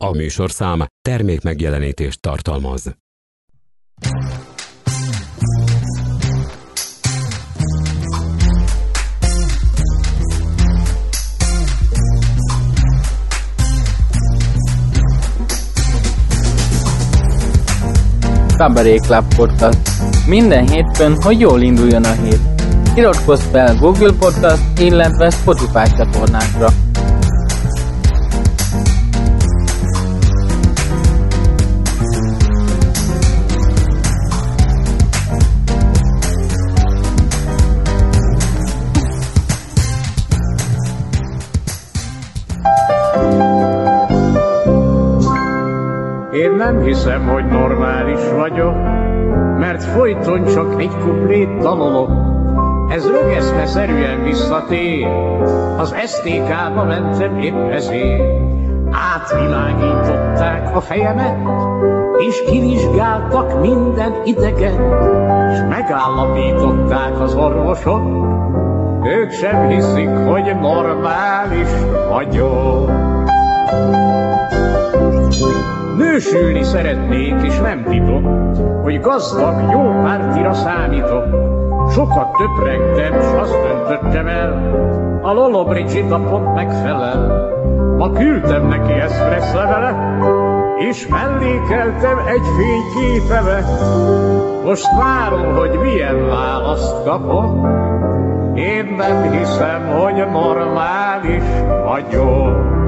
A műsorszám termék megjelenítést tartalmaz. Cabaret Club Podcast. Minden hétfőn, hogy jól induljon a hét. Iratkozz fel Google Podcast, illetve Spotify csatornákra. Vagyok, mert folyton csak egy kuplét dalolok. Ez rögeszme szerűen visszatér, az STK-ba mentem épp ezért. Átvilágították a fejemet, és kivizsgáltak minden ideget, és megállapították az orvosok, ők sem hiszik, hogy normális vagyok. Nősülni szeretnék, és nem titok, hogy gazdag, jó pártira számítok. Sokat töprengtem, s azt döntöttem el, a Lolo Brigida pont megfelel. Ma küldtem neki eszpressz levelet, és mellékeltem egy fényképemet. Most várom, hogy milyen választ kapok. Én nem hiszem, hogy normális vagyok.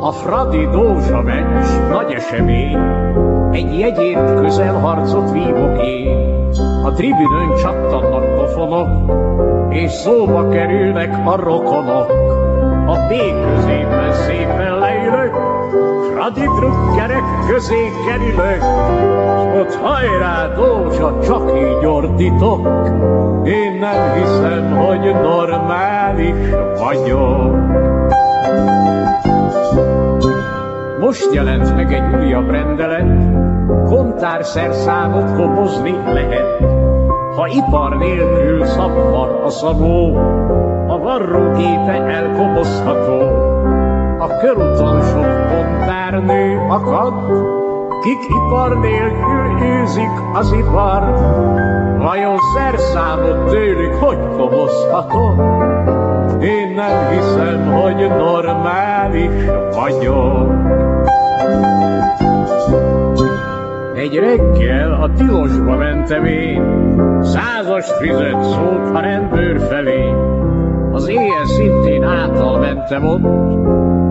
A Fradi Dózsa meccs nagy esemény, egy jegyért közel harcot vívok én. A tribünön csattannak pofonok, és szóba kerülnek a rokonok. A B középen szépen leülök, Fradi drukkerek közé kerülök, s ott hajrá Dózsa, csak így ordítok. Én nem hiszem, hogy normális vagyok. Most jelent meg egy újabb rendelet, kontárszerszámot kobozni lehet. Ha ipar nélkül szappar a szabó, a varrógépe elkobozható. A körúton sok kontárnő akad, kik ipar nélkül űzik az ipar. Vajon szerszámot tőlük hogy kobozhatom? Én nem hiszem, hogy normális vagyok. Egy reggel a tilosba mentem én, százast fizet szót a rendőr felé. Az éjjel szintén által mentem ott,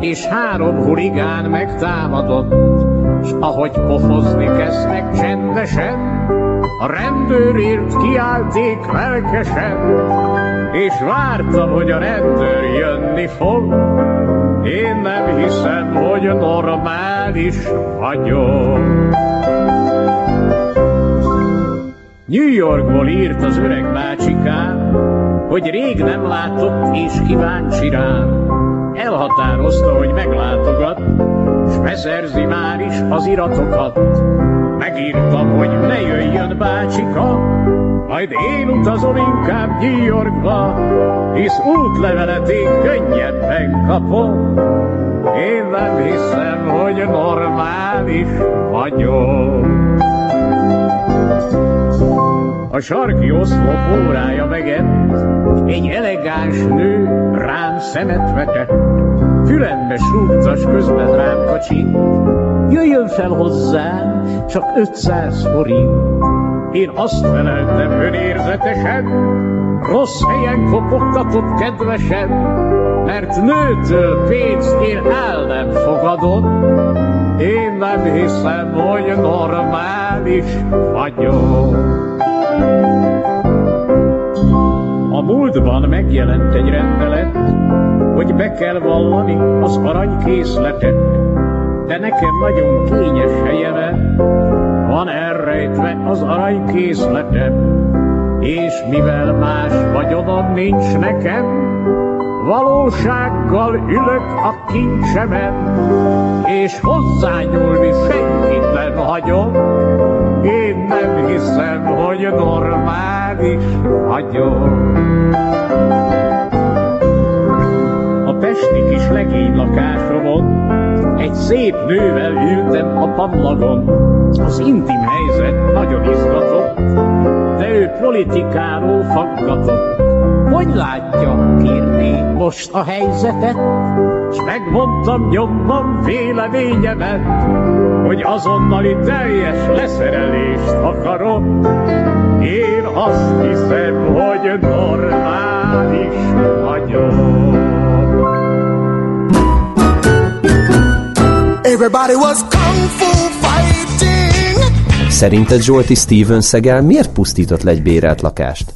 és három huligán megtámadott, s ahogy pofozni kezdtek csendesen, a rendőrért kiállték lelkesen, és vártam, hogy a rendőr jönni fog. Én nem hiszem, hogy normális vagyok. New Yorkból írt az öreg bácsikám, hogy rég nem látott és kíváncsi rám. Elhatározta, hogy meglátogat, s beszerzi már is az iratokat. Megírtam, hogy ne jöjjön bácsika, majd én utazom inkább New Yorkba, hisz útlevelet én könnyebben kapom. Én nem hiszem, hogy normális vagyok. A sarki oszlop órája megett, egy elegáns nő rám szemet vetett. Fülembe súgtas közben rám kacsint, jöjjön fel hozzám, csak 500 forint. Én azt feleltem önérzetesen, rossz helyen kopogtatott kedvesen, mert nőtől pénzt én el nem fogadom. Én nem hiszem, hogy normális vagyok. A múltban megjelent egy rendelet, hogy be kell vallani az aranykészletet, de nekem nagyon kényes helyemen van elrejtve az aranykészletem, és mivel más vagyonom nincs nekem, valósággal ülök a kincsemen, és hozzányúlni senkit nem hagyom, én nem hiszem, hogy normális vagyok. A pesti kis legény lakásomon, egy szép nővel ültem a pamlagon. Az intim helyzet nagyon izgatott, de ő politikáról faggatott. Hogy látja, kérné most a helyzetet? S megmondtam nyomban véleményemet, hogy azonnali teljes leszerelést akarok. Én azt hiszem, hogy normális Everybody was kung fu fighting. Szerinted Zsolti Steven Seagal miért pusztított le egy bérelt lakást?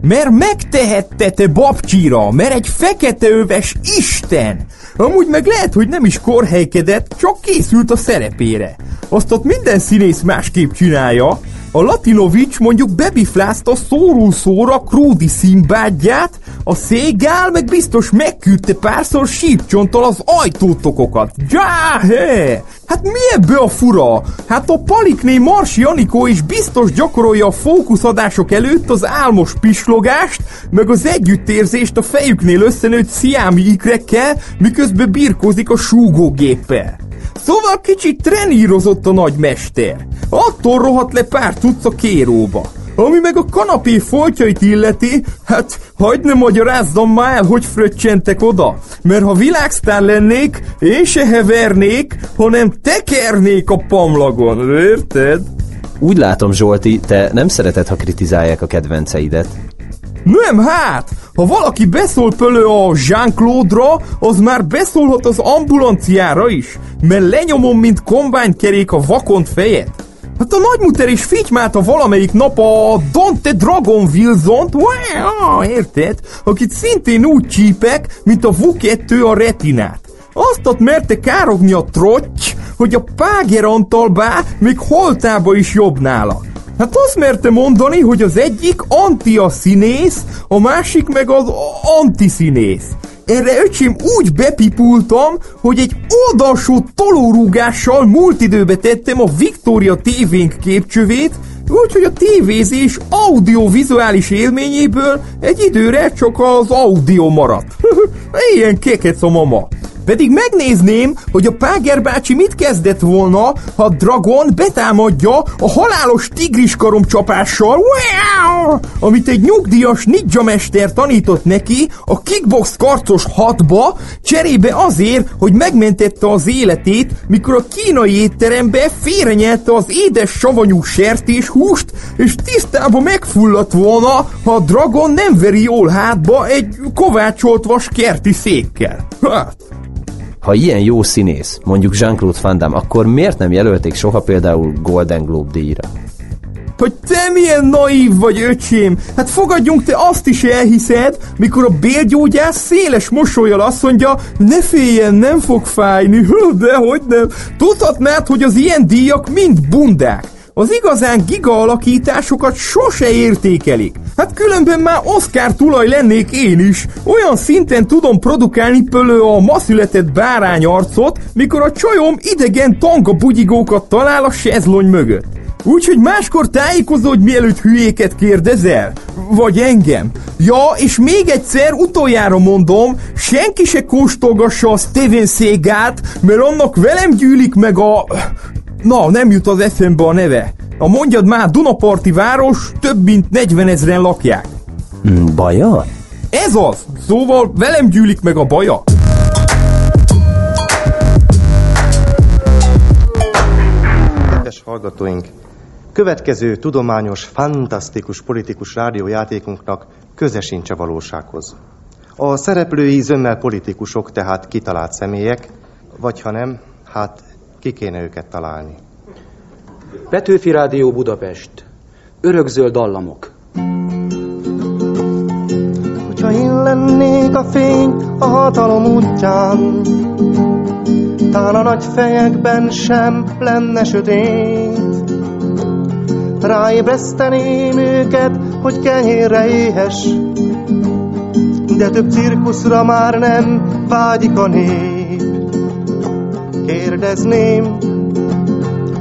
Mert megtehette te babcsira, mert egy fekete öves isten. Amúgy meg lehet, hogy nem is korhelykedett, csak készült a szerepére. Azt ott minden színész másképp csinálja. A Latinovics mondjuk bebiflázta szóról szóra Krúdi színbádját, a Szégál meg biztos megküldte párszor sípcsonttal az ajtótokokat. Já, he! Hát mi ebbe a fura? Hát a Palikné Marsi Anikó is biztos gyakorolja a fókuszadások előtt az álmos pislogást, meg az együttérzést a fejüknél összenőtt sziámi ikrekkel, miközben birkózik a súgógéppel. Szóval kicsit trenírozott a nagymester. Attól rohadt le pár tudsz a kéróba. Ami meg a kanapé foltjait illeti, hát hagyd ne magyarázzam már el, hogy fröccsentek oda. Mert ha világsztár lennék, én se hevernék, hanem tekernék a pamlagon, érted? Úgy látom, Zsolti, te nem szereted, ha kritizálják a kedvenceidet. Nem hát! Ha valaki beszól pölő a Jean-Claude-ra, az már beszólhat az ambulanciára is, mert lenyomom, mint kombánykerék a vakont fejet. Hát a nagymuter is fitymálta valamelyik nap a Dante Dragon Wilson-t, érted? Akit szintén úgy csípek, mint a V2 a retinát. Azt merte károgni a trotty, hogy a Páger Antalbá még holtába is jobb nála. Hát azt merte mondani, hogy az egyik anti a színész, a másik meg az antiszínész. Erre öcsém úgy bepipultam, hogy egy oldalsó tolórúgással múlt időbe tettem a Victoria tévénk képcsövét, úgyhogy a tévézés audiovizuális élményéből egy időre csak az audio maradt. Ilyen kekec a mama. Pedig megnézném, hogy a Páger bácsi mit kezdett volna, ha Dragon betámadja a halálos tigriskarom csapással, amit egy nyugdíjas ninja mester tanított neki a kickbox karcos hatba, cserébe azért, hogy megmentette az életét, mikor a kínai étterembe félrenyelte az édes savanyú sertés húst, és tisztába megfulladt volna, ha a Dragon nem veri jól hátba egy kovácsolt vas kerti székkel. Hát, ha ilyen jó színész, mondjuk Jean-Claude Van Damme, akkor miért nem jelölték soha például Golden Globe díjra? Hogy te milyen naív vagy, öcsém! Hát fogadjunk, te azt is elhiszed, mikor a bélgyógyász széles mosolyal azt mondja, ne féljen, nem fog fájni, de hogy nem. Tudhatnád, hogy az ilyen díjak mind bundák. Az igazán giga alakításokat sose értékelik. Hát különben már Oscar tulaj lennék én is. Olyan szinten tudom produkálni pölő a ma született bárányarcot, mikor a csajom idegen tanga bugyigókat talál a sezlony mögött. Úgyhogy máskor tájékozódj, mielőtt hülyéket kérdezel. Vagy engem. Ja, és még egyszer utoljára mondom, senki se kóstolgassa a Steven Szégát, mert annak velem gyűlik meg a... Na, nem jut az eszembe a neve. A mondjad már, Dunaparti város, több mint 40 ezeren lakják. Mm, baja? Ez az! Szóval velem gyűlik meg a baja. Kedves hallgatóink! Következő tudományos, fantasztikus politikus rádiójátékunknak köze sincs a valósághoz. A szereplői zömmel politikusok, tehát kitalált személyek, vagy ha nem, hát ki kéne őket találni. Petőfi Rádió Budapest. Örökzöld dallamok. Hogyha én lennék a fény a hatalom útján, Tán a nagy fejekben sem lenne sötét. Ráébreszteném őket, hogy kenyérre éhes, De több cirkuszra már nem vágyik a nép. Kérdezném,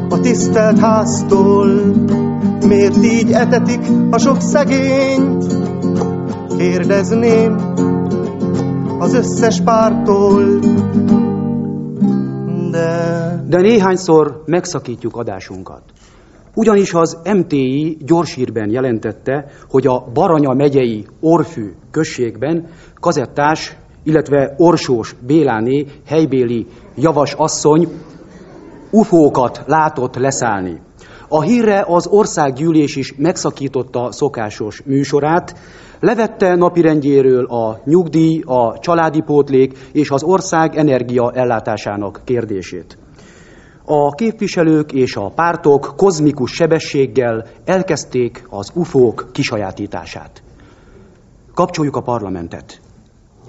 a tisztelt háztól. Miért így etetik a sok szegényt? Kérdezném, az összes pártól. De... De néhányszor megszakítjuk adásunkat. Ugyanis az MTI gyorsírben jelentette, hogy a Baranya megyei Orfű községben kazettás, illetve Orsós Béláné helybéli javas asszony ufókat látott leszállni. A hírre az országgyűlés is megszakította szokásos műsorát, levette napirendjéről a nyugdíj, a családi pótlék és az ország energia ellátásának kérdését. A képviselők és a pártok kozmikus sebességgel elkezdték az ufók kisajátítását. Kapcsoljuk a parlamentet.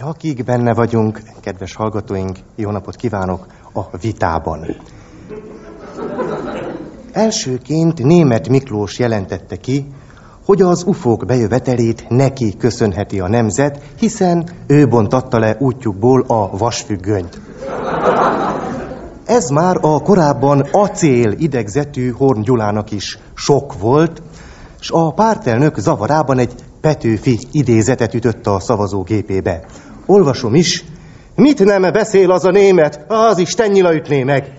Akik benne vagyunk, kedves hallgatóink, jó napot kívánok a vitában. Elsőként német Miklós jelentette ki, hogy az ufók bejövetelét neki köszönheti a nemzet, hiszen ő bontatta le útjukból a vasfüggönyt. Ez már a korábban acél idegzetű Horn Gyulának is sok volt, és a pártelnök zavarában egy Petőfi idézetet ütött a szavazógépébe. Olvasom is, mit nem beszél az a német, az Isten nyila ütné meg.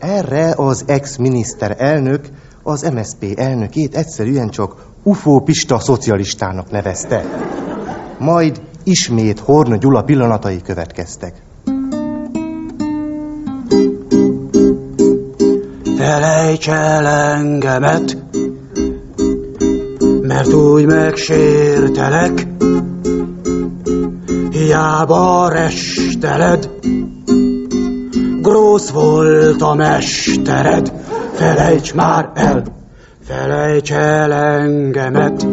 Erre az ex-miniszter elnök az MSP elnökét egyszerűen csak UFO Pista szocialistának nevezte. Majd ismét Horn Gyula pillanatai következtek. Felejts el engemet, mert úgy megsértelek, hiába resteled, grósz volt a mestered, felejts már el, felejts el engemet,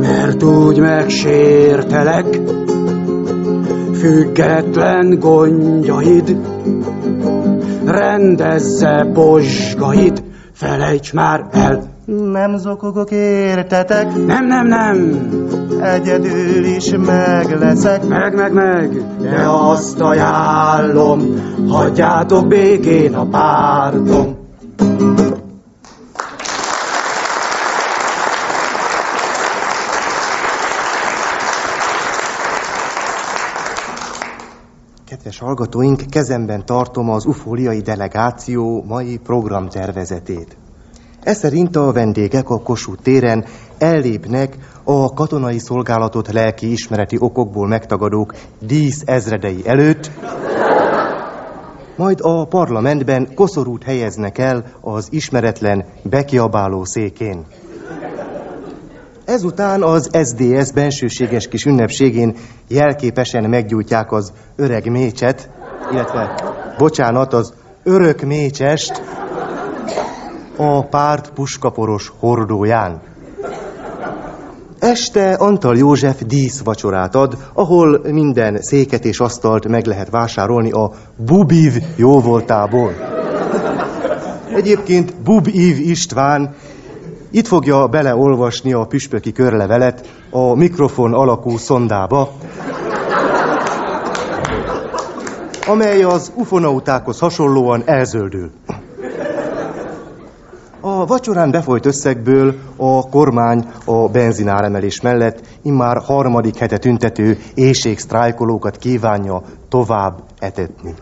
mert úgy megsértelek, független gondjaid, rendezze bozsgait, felejts már el. Nem zokogok, értetek? Nem, nem, nem. Egyedül is meg leszek. Meg, meg, meg. De azt ajánlom, hagyjátok békén a pártom. Kedves hallgatóink, kezemben tartom az ufóliai delegáció mai programtervezetét. Ez szerint a vendégek a Kossuth téren ellépnek a katonai szolgálatot lelki ismereti okokból megtagadók dísz ezredei előtt, majd a parlamentben koszorút helyeznek el az ismeretlen bekiabáló székén. Ezután az SDS bensőséges kis ünnepségén jelképesen meggyújtják az öreg mécset, illetve, bocsánat, az örök mécsest a párt puskaporos hordóján. Este Antal József díszvacsorát ad, ahol minden széket és asztalt meg lehet vásárolni a Bubiv jóvoltából. Egyébként Bubiv István itt fogja beleolvasni a püspöki körlevelet a mikrofon alakú szondába, amely az ufonautákhoz hasonlóan elzöldül. A vacsorán befolyt összegből a kormány a benzináremelés mellett immár harmadik hete tüntető éjségsztrájkolókat kívánja tovább etetni.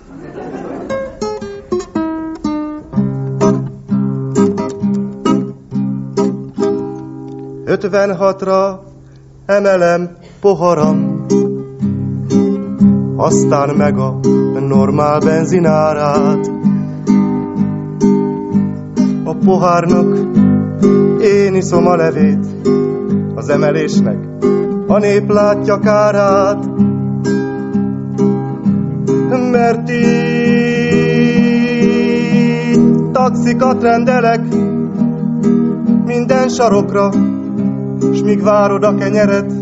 56-ra emelem poharam, aztán meg a normál benzinárát. A pohárnak. Én iszom a levét, az emelésnek. A nép látja kárát, mert itt taxikat rendelek minden sarokra, s míg várod a kenyeret,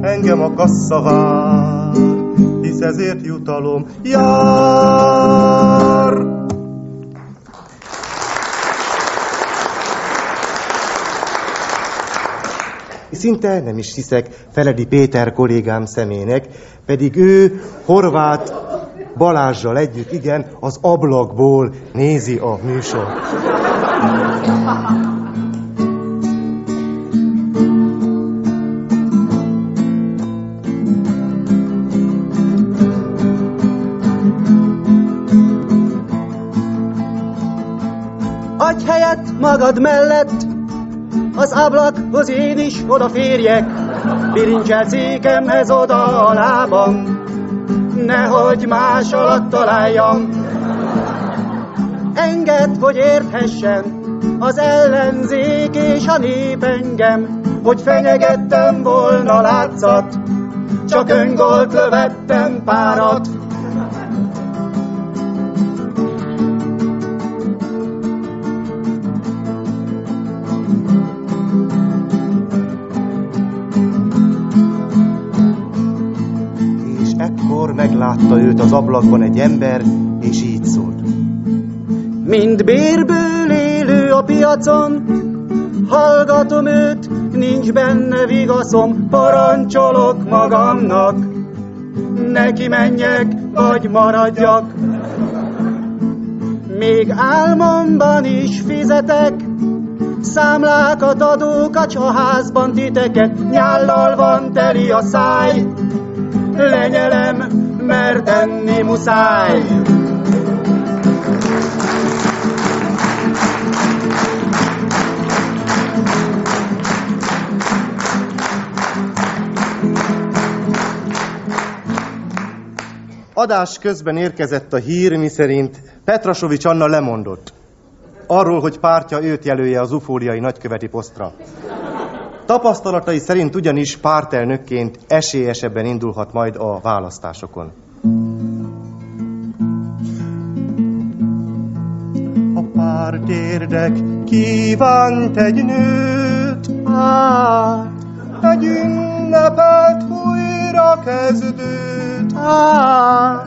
engem a kassa vár, hisz ezért jutalom. Jár. Szinte nem is hiszek Feledi Péter kollégám szemének, pedig ő Horváth Balázsral együtt, igen, az ablakból nézi a műsort. Adj helyet magad mellett, az ablakhoz én is odaférjek, birincsel cékemhez oda a lábam, nehogy más alatt találjam. Engedd, hogy érthessen az ellenzék és a nép engem, hogy fenyegettem volna látszat, csak öngolt lövettem párat. Meglátta őt az ablakban egy ember, és így szólt. Mind bérből élő a piacon, hallgatom őt, nincs benne vigaszom, parancsolok magamnak. Neki menjek, vagy maradjak. Még álmomban is fizetek, számlákat, s a házban titeket, nyállal van teli a száj. Lenyelem, mert enni muszáj. Adás közben érkezett a hír, miszerint Petrasovics Anna lemondott. Arról, hogy pártja őt jelölje az ufóriai nagyköveti posztra. Tapasztalatai szerint ugyanis pártelnökként esélyesebben indulhat majd a választásokon. A párt érdek kívánt egy nőt, át, egy ünnepelt újra kezdőt, át.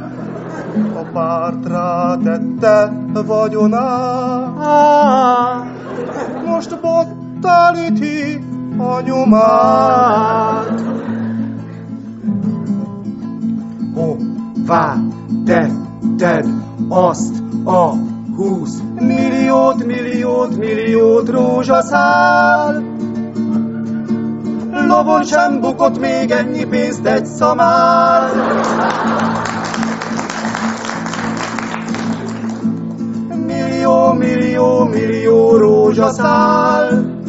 A párt rátette vagyonát, át. most bottalíti a nyomát. Hová tetted azt a húsz milliót, milliót, milliót rózsaszál? Lovon sem bukott még ennyi pénzt egy szamál. Millió, millió, millió rózsaszál.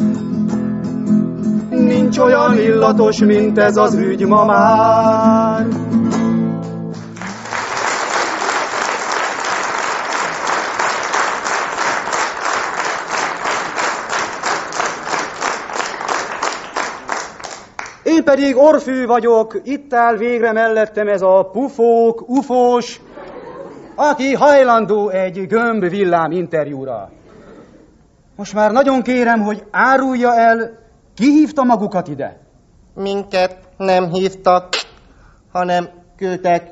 Nincs olyan illatos, mint ez az ügy ma már. Én pedig orfű vagyok, itt áll végre mellettem ez a pufók, ufós, aki hajlandó egy gömb villám interjúra. Most már nagyon kérem, hogy árulja el, ki hívta magukat ide? Minket nem hívtak, hanem küldtek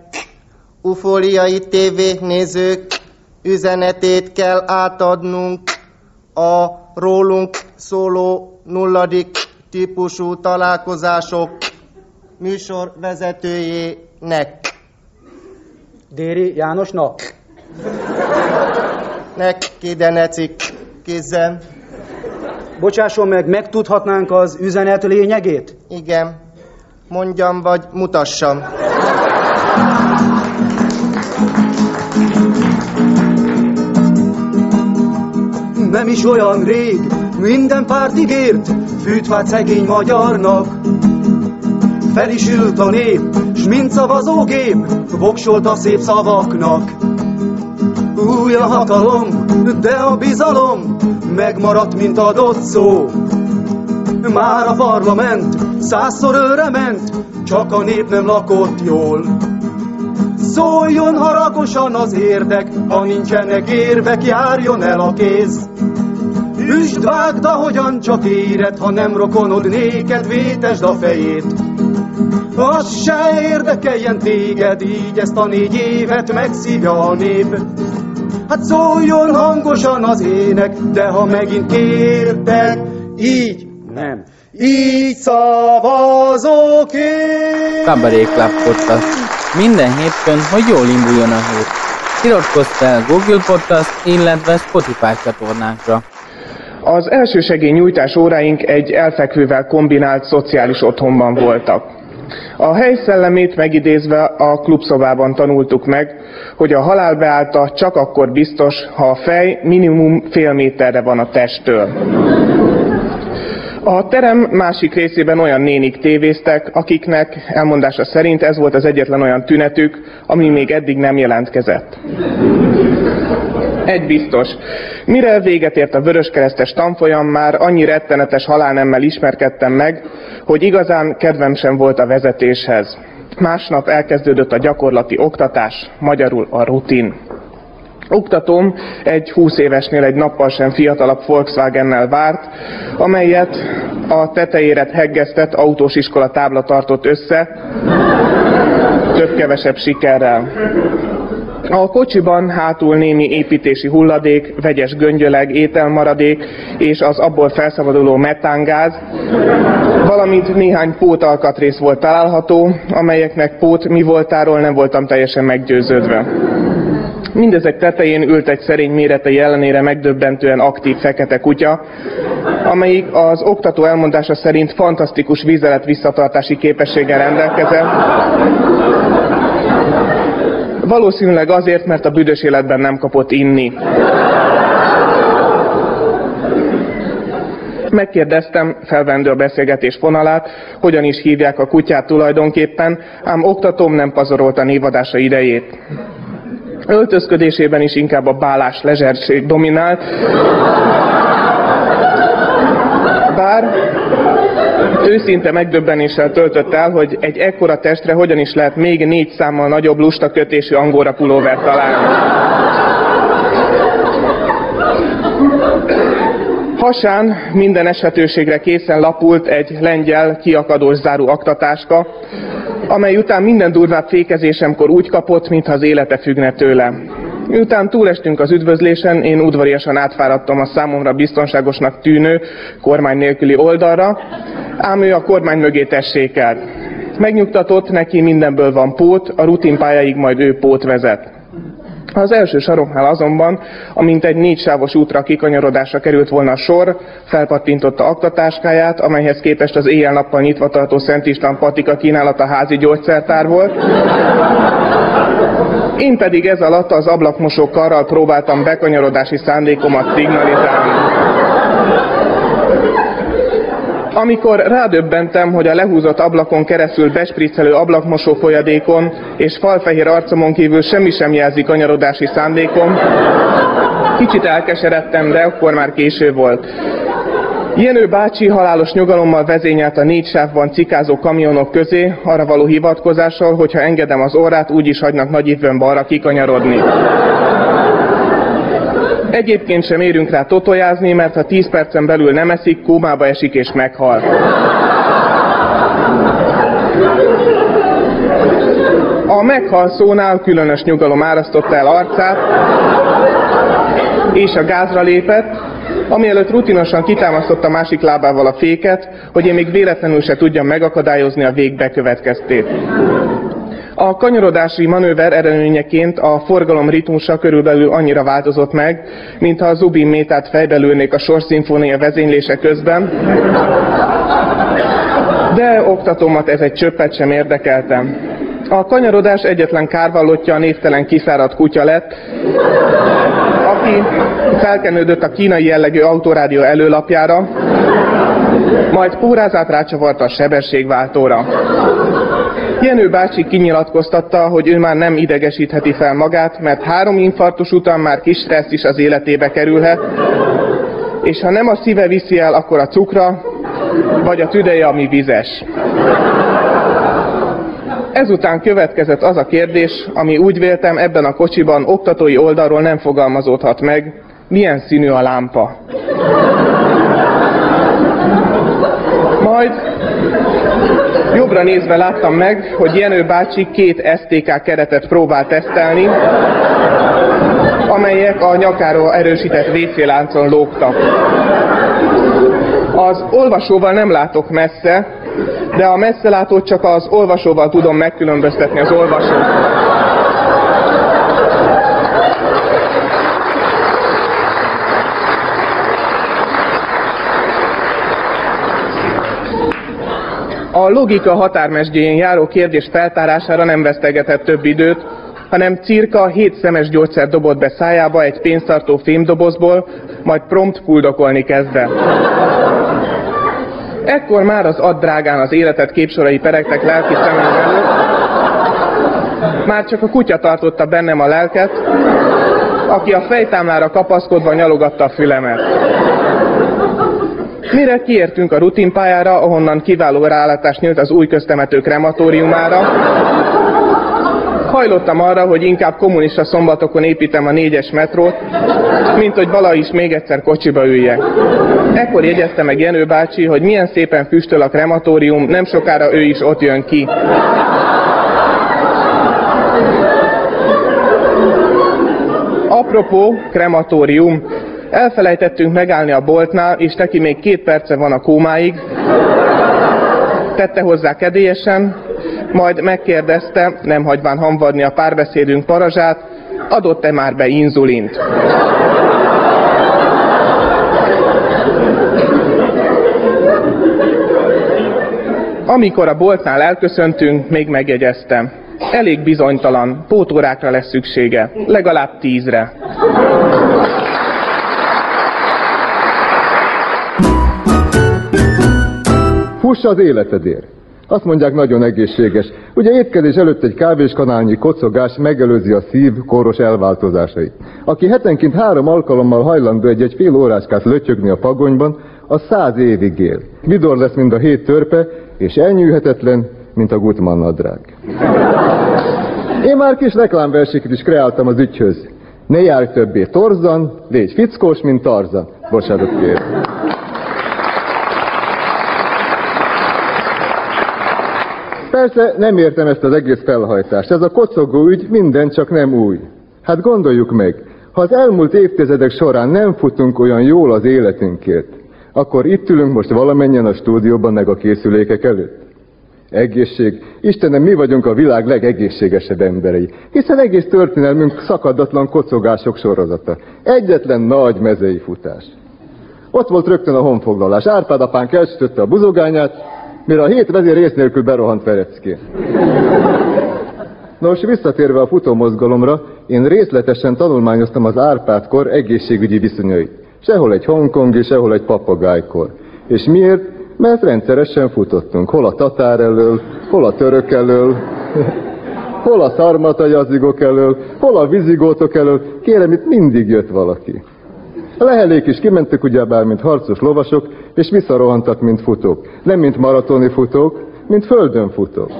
ufóliai TV nézők üzenetét kell átadnunk a rólunk szóló nulladik típusú találkozások műsorvezetőjének. Déri Jánosnak. Nek kidenecik kézzel. Bocsásson meg, megtudhatnánk az üzenet lényegét? Igen. Mondjam, vagy mutassam. Nem is olyan rég, minden párt ígért, fűtfát szegény magyarnak. Fel is ült a nép, s mint szavazógép, voksolt a szép szavaknak. Új a hatalom, de a bizalom megmaradt, mint adott szó. Már a parlament százszor őre ment, csak a nép nem lakott jól. Szóljon haragosan az érdek, ha nincsenek érvek, járjon el a kéz. Üsd, vágd, ahogyan csak éred, ha nem rokonod néked, vétesd a fejét. Az se érdekeljen téged, így ezt a négy évet megszívja a nép. Hát szóljon hangosan az ének, de ha megint kértek, így nem. Így szavazok én. Kabaré Club Podcast. Minden hétfőn, hogy jól induljon a hét. Iratkozz fel Google Podcast, illetve Spotify csatornánkra. Az elsősegély nyújtás óráink egy elfekvővel kombinált szociális otthonban voltak. A hely szellemét megidézve a klubszobában tanultuk meg, hogy a halál beállta csak akkor biztos, ha a fej minimum fél méterre van a testtől. A terem másik részében olyan nénik tévéztek, akiknek elmondása szerint ez volt az egyetlen olyan tünetük, ami még eddig nem jelentkezett. Egy biztos. Mire véget ért a vöröskeresztes tanfolyam, már annyi rettenetes halálnemmel ismerkedtem meg, hogy igazán kedvem sem volt a vezetéshez. Másnap elkezdődött a gyakorlati oktatás, magyarul a rutin. Oktatóm egy 20 évesnél egy nappal sem fiatalabb Volkswagennel várt, amelyet a tetejére heggesztett autós iskola tábla tartott össze, több-kevesebb sikerrel. A kocsiban hátul némi építési hulladék, vegyes göngyöleg, ételmaradék és az abból felszabaduló metángáz, valamint néhány pótalkatrész volt található, amelyeknek pót mi voltáról nem voltam teljesen meggyőződve. Mindezek tetején ült egy szerény méretei ellenére megdöbbentően aktív fekete kutya, amelyik az oktató elmondása szerint fantasztikus vízelet visszatartási képességgel rendelkezett. Valószínűleg azért, mert a büdös életben nem kapott inni. Megkérdeztem, felvendő a beszélgetés vonalát, hogyan is hívják a kutyát tulajdonképpen, ám oktatóm nem pazarolta névadása idejét. Öltözködésében is inkább a bálás lezserség dominált. Bár őszinte megdöbbenéssel töltött el, hogy egy ekkora testre hogyan is lehet még négy számmal nagyobb lusta kötésű angóra pulóvert találni. Hasán minden esetőségre készen lapult egy lengyel kiakadós záró aktatáska, amely után minden durvább fékezésemkor úgy kapott, mintha az élete függne tőle. Miután túlestünk az üdvözlésen, én udvariasan átfáradtam a számomra biztonságosnak tűnő kormány nélküli oldalra, ám ő a kormány mögé tessékelt. Megnyugtatott, neki mindenből van pót, a rutinpályáig majd ő pót vezet. Az első saroknál azonban, amint egy négy sávos útra kikanyarodásra került volna a sor, felpattintotta aktatáskáját, amelyhez képest az éjjel-nappal nyitva tartó Szent István patika kínálata házi gyógyszertár volt. Én pedig ez alatt az ablakmosó karral próbáltam bekanyarodási szándékomat szignalizálni. Amikor rádöbbentem, hogy a lehúzott ablakon keresztül bespriccelő ablakmosó folyadékon és falfehér arcomon kívül semmi sem jelzi kanyarodási szándékom, kicsit elkeseredtem, de akkor már késő volt. Jenő bácsi halálos nyugalommal vezényelt a négy sávban cikázó kamionok közé, arra való hivatkozással, hogy ha engedem az órát, úgy is hagynak nagy időn balra kikanyarodni. Egyébként sem érünk rá totojázni, mert ha 10 percen belül nem eszik, kómába esik és meghal. A meghal szónál különös nyugalom árasztotta el arcát, és a gázra lépett, ami előtt rutinosan kitámasztotta másik lábával a féket, hogy én még véletlenül se tudjam megakadályozni a vég bekövetkeztét. A kanyarodási manőver eredményeként a forgalom ritmusa körülbelül annyira változott meg, mintha a Zubin métát fejbelülnék a sorszimfónia vezénylése közben, de oktatómat ez egy csöppet sem érdekeltem. A kanyarodás egyetlen kárvallottja a névtelen kiszáradt kutya lett, aki felkenődött a kínai jellegű autorádió előlapjára, majd pórázát rácsavarta a sebességváltóra. Jenő bácsi kinyilatkoztatta, hogy ő már nem idegesítheti fel magát, mert három infarktus után már kis stressz is az életébe kerülhet, és ha nem a szíve viszi el, akkor a cukra, vagy a tüdeje, ami vizes. Ezután következett az a kérdés, ami úgy véltem ebben a kocsiban oktatói oldalról nem fogalmazódhat meg, milyen színű a lámpa. Majd jobbra nézve láttam meg, hogy Jenő bácsi két STK keretet próbál tesztelni, amelyek a nyakáról erősített WC láncon lógtak. Az olvasóval nem látok messze, de a messzelátót csak az olvasóval tudom megkülönböztetni az olvasót. A logika határmesdjén járó kérdés feltárására nem vesztegetett több időt, hanem cirka hét szemes gyógyszer dobott be szájába egy pénztartó fémdobozból, majd prompt kuldokolni kezdve. Ekkor már az addrágán az életet képsorai peregtek lelki szemem már csak a kutya tartotta bennem a lelket, aki a fejtámlára kapaszkodva nyalogatta a fülemet. Mire kiértünk a rutinpályára, ahonnan kiváló rálátás nyílt az új köztemető krematóriumára, hajlottam arra, hogy inkább kommunista szombatokon építem a négyes metrót, mint hogy vala is még egyszer kocsiba üljek. Ekkor jegyezte meg Jenő bácsi, hogy milyen szépen füstöl a krematórium, nem sokára ő is ott jön ki. Apropó, krematórium. Elfelejtettünk megállni a boltnál, és neki még két perce van a kómáig. Tette hozzá kedélyesen, majd megkérdezte, nem hagyván hamvadni a párbeszédünk parazsát, adott-e már be inzulint. Amikor a boltnál elköszöntünk, még megjegyeztem. Elég bizonytalan, pótórákra lesz szüksége, legalább tízre. Fuss az életedért! Azt mondják, nagyon egészséges. Ugye étkezés előtt egy kávéskanálnyi kocogás megelőzi a szív koros elváltozásait. Aki hetenként három alkalommal hajlandó egy-egy fél óráskát lötyögni a pagonyban, az száz évig él. Vidor lesz, mint a hét törpe, és elnyűhetetlen, mint a Gutmann nadrág. Én már kis reklámversiket is kreáltam az ügyhöz. Ne járj többé torzan, légy fickós, mint Tarzan. Bocsánat, kérem. Persze nem értem ezt az egész felhajtást. Ez a kocogó ügy minden csak nem új. Hát gondoljuk meg, ha az elmúlt évtizedek során nem futunk olyan jól az életünkért, akkor itt ülünk most valamennyien a stúdióban meg a készülékek előtt. Egészség. Istenem, mi vagyunk a világ legegészségesebb emberei, hiszen egész történelmünk szakadatlan kocogások sorozata. Egyetlen nagy mezei futás. Ott volt rögtön a honfoglalás. Árpád apánk elsütötte a buzogányát, mire a hét vezér rész nélkül berohant Ferecki. Nos, visszatérve a futómozgalomra, én részletesen tanulmányoztam az Árpád-kor egészségügyi viszonyait. Sehol egy hongkongi, sehol egy papagájkor. És miért? Mert rendszeresen futottunk. Hol a tatár elől, hol a török elől, hol a szarmatajazigok elől, hol a vizigótok elől. Kérem, itt mindig jött valaki. A lehelék is kimentek ugyebár, mint harcos lovasok, és visszarohantak, mint futók. Nem mint maratoni futók, mint földön futók.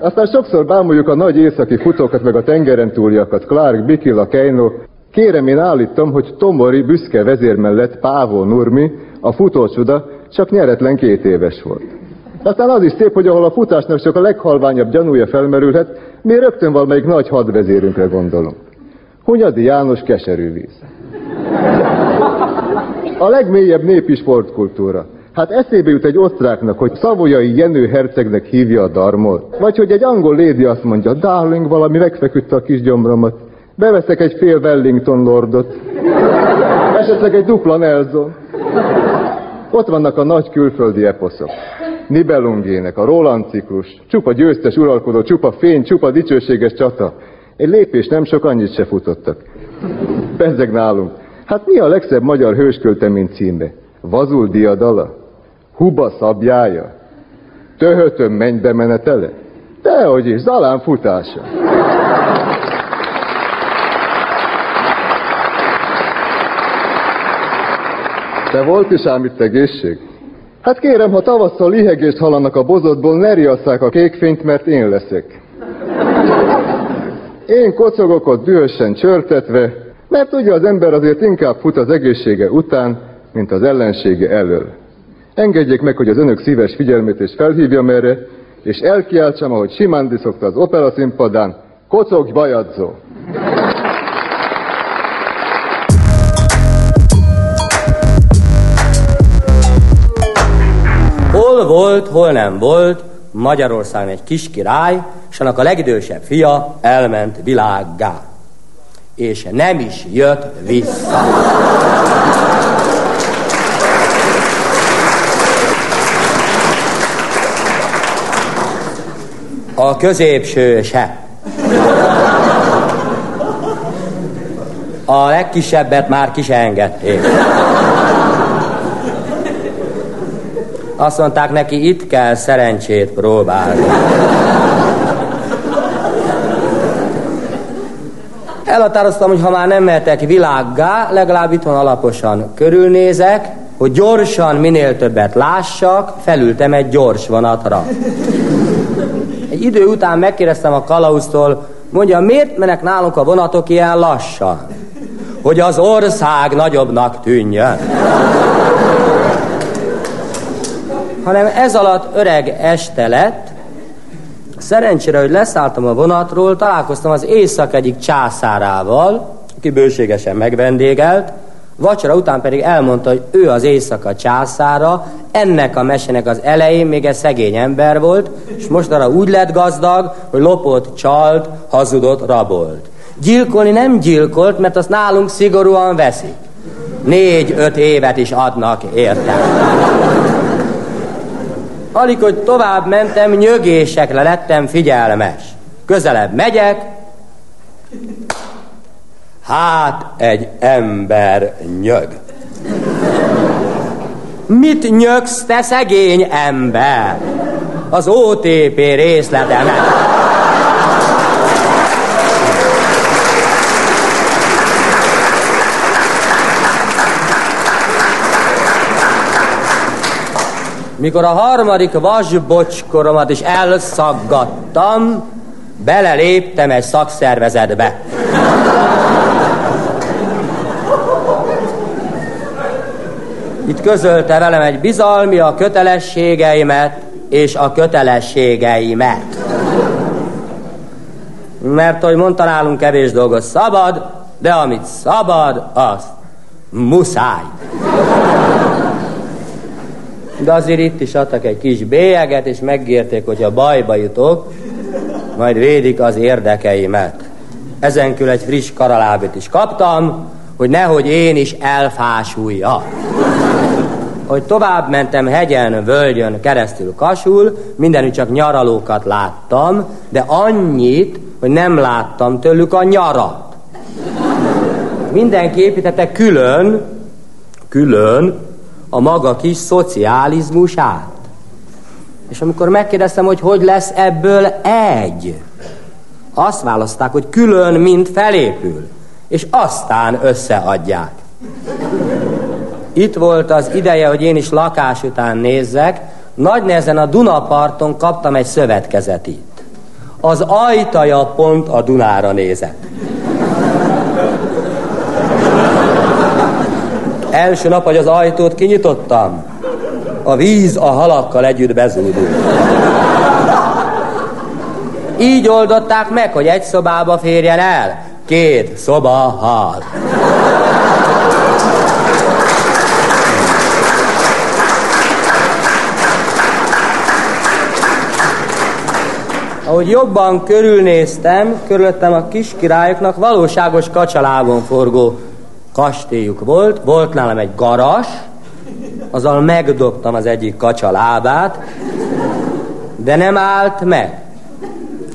Aztán sokszor bámuljuk a nagy északi futókat, meg a tengeren túliakat, Clark, Bikila, Keino. Kérem, én állítom, hogy Tomori büszke vezér mellett Pávó Nurmi, a futócsuda, csak nyeretlen két éves volt. Aztán az is szép, hogy ahol a futásnak csak a leghalványabb gyanúja felmerülhet, mi rögtön valamelyik nagy hadvezérünkre gondolunk. Hunyadi János keserű víz. A legmélyebb népi sportkultúra. Hát eszébe jut egy osztráknak, hogy szavolyai Jenő hercegnek hívja a darmot. Vagy hogy egy angol lédi azt mondja, darling, valami megfeküdte a kis gyomromat. Beveszek egy fél Wellington lordot. Esetleg egy dupla Nelson. Ott vannak a nagy külföldi eposzok. Nibelungének, a Roland ciklus, csupa győztes uralkodó, csupa fény, csupa dicsőséges csata. Egy lépés nem sok, annyit se futottak. Bezzeg nálunk. Hát mi a legszebb magyar hősköltemény címe? Vazul diadala? Huba szabjája? Töhötöm mennybe menetele? Dehogy is, Zalán futása. Te volt is ám itt egészség? Hát kérem, ha tavasszal lihegést hallanak a bozotból, ne riasszák a kékfényt, mert én leszek. Én kocogok ott dühösen csörtetve, mert ugye az ember azért inkább fut az egészsége után, mint az ellensége elől. Engedjék meg, hogy az önök szíves figyelmét és felhívjam erre, és elkiáltsam, ahogy Simándi szokta az opera színpadán, kocogj bajadzó! Hol volt, hol nem volt, Magyarországon egy kis király, és annak a legidősebb fia elment világgá és nem is jött vissza. A középső se. A legkisebbet már ki se engedték. Azt mondták neki, itt kell szerencsét próbálni. Elhatároztam, hogy ha már nem mehetek világgá, legalább itthon alaposan körülnézek, hogy gyorsan minél többet lássak, felültem egy gyors vonatra. Egy idő után megkérdeztem a kalauztól, mondja, miért menek nálunk a vonatok ilyen lassan? Hogy az ország nagyobbnak tűnjön. Hanem ez alatt öreg este lett, Szerencsére, hogy leszálltam a vonatról, találkoztam az éjszak egyik császárával, aki bőségesen megvendégelt, vacsora után pedig elmondta, hogy ő az éjszaka császára, ennek a mesének az elején még egy szegény ember volt, és most arra úgy lett gazdag, hogy lopott, csalt, hazudott, rabolt. Gyilkolni nem gyilkolt, mert azt nálunk szigorúan veszik. Négy-öt évet is adnak érte. Alig, hogy tovább mentem, nyögésekre lettem figyelmes. Közelebb megyek, hát egy ember nyög. Mit nyögsz, te szegény ember? Az OTP részletemet. Mikor a harmadik vasbocskoromat is elszaggattam, beleléptem egy szakszervezetbe. Itt közölte velem egy bizalmi a kötelességeimet és a kötelességeimet. Mert, hogy mondta nálunk kevés dolgot szabad, de amit szabad, az muszáj de azért itt is adtak egy kis bélyeget, és megérték, hogy a bajba jutok, majd védik az érdekeimet. Ezen kül egy friss karalábit is kaptam, hogy nehogy én is elfásulja. Hogy tovább mentem hegyen, völgyön, keresztül kasul, mindenütt csak nyaralókat láttam, de annyit, hogy nem láttam tőlük a nyarat. Mindenki építette külön, külön a maga kis szocializmusát. És amikor megkérdeztem, hogy hogy lesz ebből egy, azt választák, hogy külön, mint felépül, és aztán összeadják. Itt volt az ideje, hogy én is lakás után nézzek, nagy nehezen a Dunaparton kaptam egy szövetkezetit. Az ajtaja pont a Dunára nézett. Első nap, hogy az ajtót kinyitottam, a víz a halakkal együtt bezúdult. Így oldották meg, hogy egy szobába férjen el. Két szoba hal. Ahogy jobban körülnéztem, körülöttem a kis királyoknak valóságos kacsalábon forgó kastélyuk volt, volt nálam egy garas, azzal megdobtam az egyik kacsa lábát, de nem állt meg.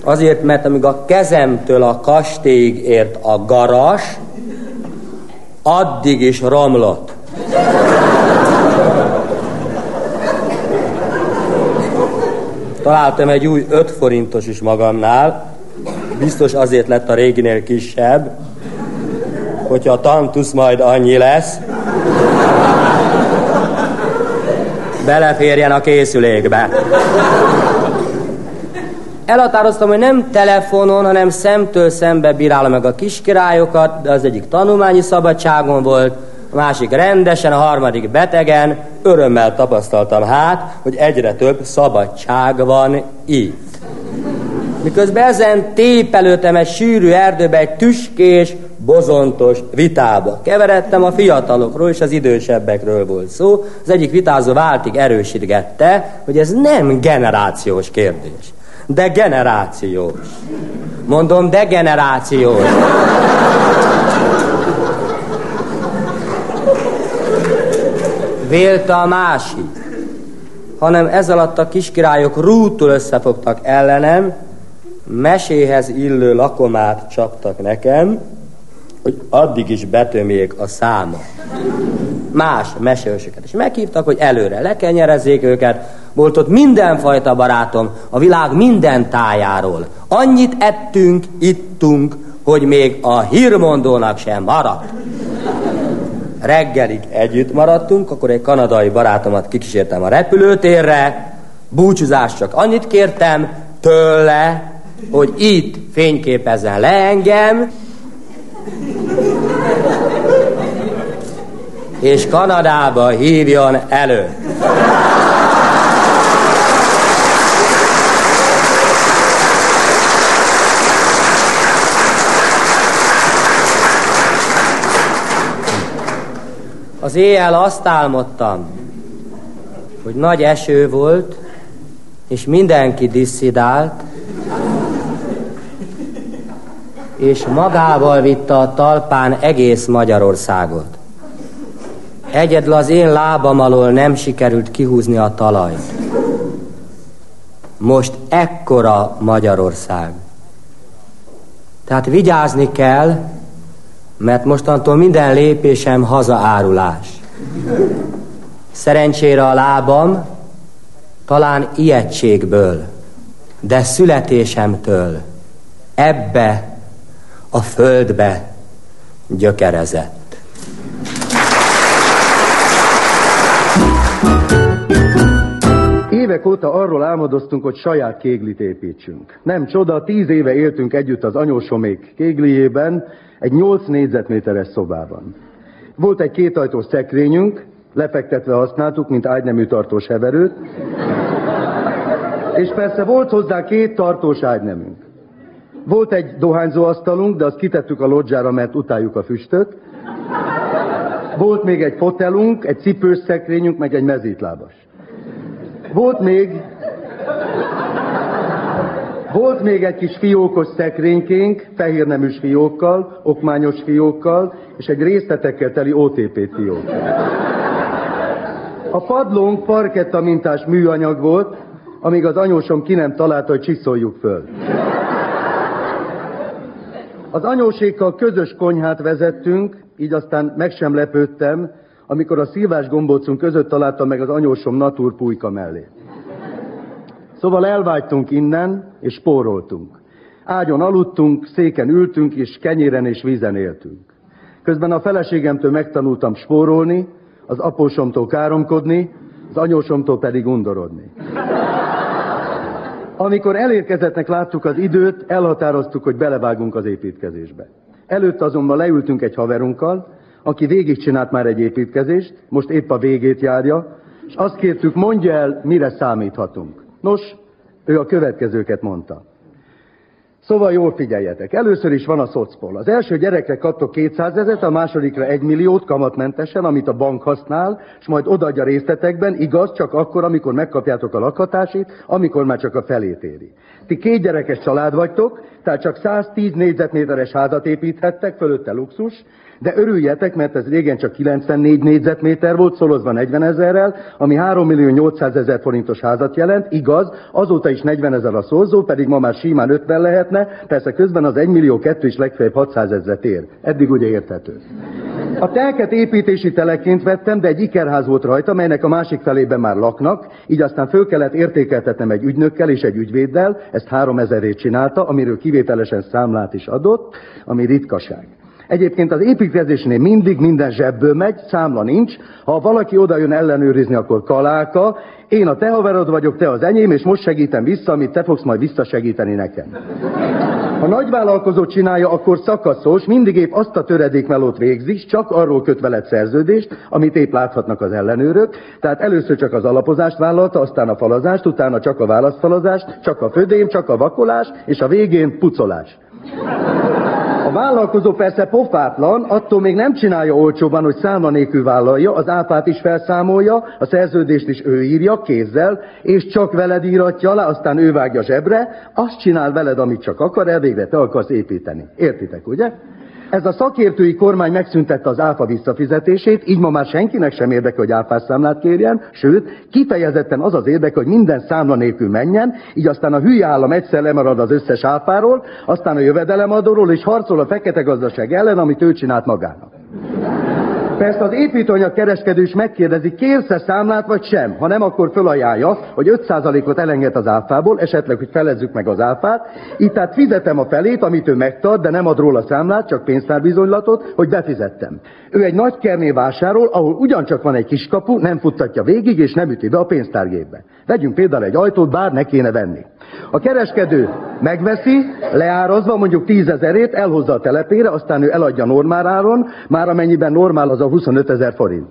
Azért, mert amíg a kezemtől a kastélyig ért a garas, addig is romlott. Találtam egy új öt forintos is magamnál, biztos azért lett a réginél kisebb, hogyha a tantusz majd annyi lesz, beleférjen a készülékbe. Elhatároztam, hogy nem telefonon, hanem szemtől szembe bírálom meg a kiskirályokat, de az egyik tanulmányi szabadságon volt, a másik rendesen, a harmadik betegen. Örömmel tapasztaltam hát, hogy egyre több szabadság van itt. Miközben ezen tépelőtem egy sűrű erdőbe egy tüskés, bozontos vitába. Keveredtem a fiatalokról és az idősebbekről volt szó. Az egyik vitázó váltig erősítgette, hogy ez nem generációs kérdés, de generációs. Mondom, de generációs. Vélte a másik, hanem ez alatt a kiskirályok rútul összefogtak ellenem, meséhez illő lakomát csaptak nekem, hogy addig is betömjék a száma. Más mesősöket is meghívtak, hogy előre lekenyerezzék őket. Volt ott mindenfajta barátom a világ minden tájáról. Annyit ettünk, ittunk, hogy még a hírmondónak sem maradt. Reggelig együtt maradtunk, akkor egy kanadai barátomat kikísértem a repülőtérre, búcsúzást csak annyit kértem tőle, hogy itt fényképezzen le engem, és Kanadába hívjon elő. Az éjjel azt álmodtam, hogy nagy eső volt, és mindenki disszidált, és magával vitte a talpán egész Magyarországot. Egyedül az én lábam alól nem sikerült kihúzni a talajt. Most ekkora Magyarország. Tehát vigyázni kell, mert mostantól minden lépésem hazaárulás. Szerencsére a lábam talán ijegységből, de születésemtől ebbe a földbe gyökerezett. Évek óta arról álmodoztunk, hogy saját kéglit építsünk. Nem csoda, tíz éve éltünk együtt az anyósomék kégliében, egy 8 négyzetméteres szobában. Volt egy kétajtós szekrényünk, lefektetve használtuk, mint ágynemű tartós heverőt, és persze volt hozzá két tartós ágynemünk. Volt egy dohányzóasztalunk, de azt kitettük a lodzsára, mert utáljuk a füstöt. Volt még egy fotelunk, egy cipős szekrényünk, meg egy mezítlábas. Volt még... Volt még egy kis fiókos szekrénykénk, fehérneműs fiókkal, okmányos fiókkal, és egy részletekkel teli OTP fiók. A padlónk parketta mintás műanyag volt, amíg az anyósom ki nem találta, hogy csiszoljuk föl. Az anyósékkal közös konyhát vezettünk, így aztán meg sem lepődtem, amikor a szívás gombócunk között találtam meg az anyósom natúr pulyka mellé. Szóval elvágytunk innen, és spóroltunk. Ágyon aludtunk, széken ültünk, és kenyéren és vízen éltünk. Közben a feleségemtől megtanultam spórolni, az apósomtól káromkodni, az anyósomtól pedig undorodni. Amikor elérkezettnek láttuk az időt, elhatároztuk, hogy belevágunk az építkezésbe. Előtte azonban leültünk egy haverunkkal, aki végigcsinált már egy építkezést, most épp a végét járja, és azt kértük, mondja el, mire számíthatunk. Nos, ő a következőket mondta. Szóval jól figyeljetek. Először is van a szocpol. Az első gyerekre kaptok 200 ezeret, a másodikra 1 milliót kamatmentesen, amit a bank használ, és majd odaadja részletekben, igaz, csak akkor, amikor megkapjátok a lakhatásit, amikor már csak a felét éri. Ti két gyerekes család vagytok, tehát csak 110 négyzetméteres házat építhettek, fölötte luxus, de örüljetek, mert ez régen csak 94 négyzetméter volt, szolozva 40 ezerrel, ami 3 millió 800 ezer forintos házat jelent, igaz, azóta is 40 ezer a szorzó, pedig ma már simán 50 lehetne, persze közben az 1 millió 2 is legfeljebb 600 ezeret ér. Eddig ugye érthető. A telket építési teleként vettem, de egy ikerház volt rajta, melynek a másik felében már laknak, így aztán föl kellett értékeltetnem egy ügynökkel és egy ügyvéddel, ezt 3000 csinálta, amiről kivételesen számlát is adott, ami ritkaság. Egyébként az építkezésnél mindig minden zsebből megy, számla nincs. Ha valaki oda jön ellenőrizni, akkor kaláka. Én a te haverod vagyok, te az enyém, és most segítem vissza, amit te fogsz majd visszasegíteni nekem. Ha nagyvállalkozó csinálja, akkor szakaszos, mindig épp azt a töredékmelót végzi, csak arról köt veled szerződést, amit épp láthatnak az ellenőrök. Tehát először csak az alapozást vállalta, aztán a falazást, utána csak a válaszfalazást, csak a födém, csak a vakolás, és a végén pucolás. Vállalkozó persze pofátlan, attól még nem csinálja olcsóban, hogy számla nélkül vállalja, az áfát is felszámolja, a szerződést is ő írja kézzel, és csak veled íratja alá, aztán ő vágja zsebre, azt csinál veled, amit csak akar, elvégre te akarsz építeni. Értitek, ugye? Ez a szakértői kormány megszüntette az áfa visszafizetését, így ma már senkinek sem érdeke, hogy áfás számlát kérjen, sőt, kifejezetten az az érdeke, hogy minden számla nélkül menjen, így aztán a hülye állam egyszer lemarad az összes áfáról, aztán a jövedelemadóról, és harcol a fekete gazdaság ellen, amit ő csinált magának. Persze az építőanyag kereskedő megkérdezi, kérsz-e számlát vagy sem? Ha nem, akkor fölajánlja, hogy 5%-ot elenged az áfából, esetleg, hogy felezzük meg az áfát. Így tehát fizetem a felét, amit ő megtart, de nem ad róla számlát, csak pénztárbizonylatot, hogy befizettem. Ő egy nagy kerné vásárol, ahol ugyancsak van egy kiskapu, nem futtatja végig, és nem üti be a pénztárgépbe. Vegyünk például egy ajtót, bár ne kéne venni. A kereskedő megveszi, leárazva mondjuk 10 ezerét, elhozza a telepére, aztán ő eladja normáráron, már amennyiben normál az a 25 ezer forint.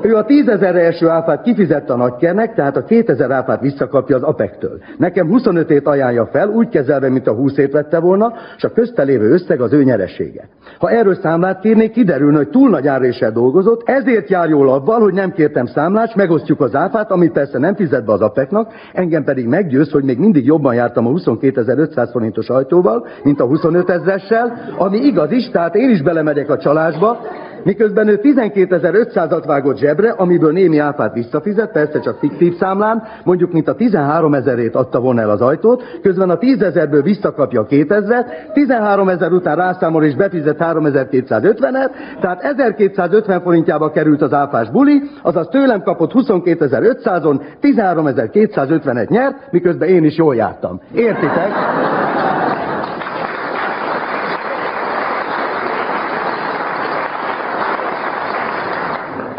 Ő a 10 ezer első áfát kifizette a nagykernek, tehát a 2000 áfát visszakapja az APEC-től. Nekem 25-ét ajánlja fel, úgy kezelve, mint a 20-ét vette volna, és a köztelévő összeg az ő nyeresége. Ha erről számlát kérnék, kiderülne, hogy túl nagy áréssel dolgozott, ezért jár jól abban, hogy nem kértem számlát, megosztjuk az áfát, amit persze nem fizet be az APEC-nak, engem pedig meggyőz, hogy még mindig jobban jártam a 22.500 forintos ajtóval, mint a 25 ezeressel, ami igaz is, tehát én is belemegyek a csalásba, miközben ő 12.500-at vágott zsebre, amiből némi áfát visszafizet, persze csak fiktív számlán, mondjuk mint a 13 ezerét adta volna el az ajtót, közben a 10 ezerből visszakapja a 2000-et, 13 ezer után rászámol és befizet 3250-et, tehát 1250 forintjába került az áfás buli, azaz tőlem kapott 22.500-on 13.250-et nyert, miközben én is jól jártam. Értitek?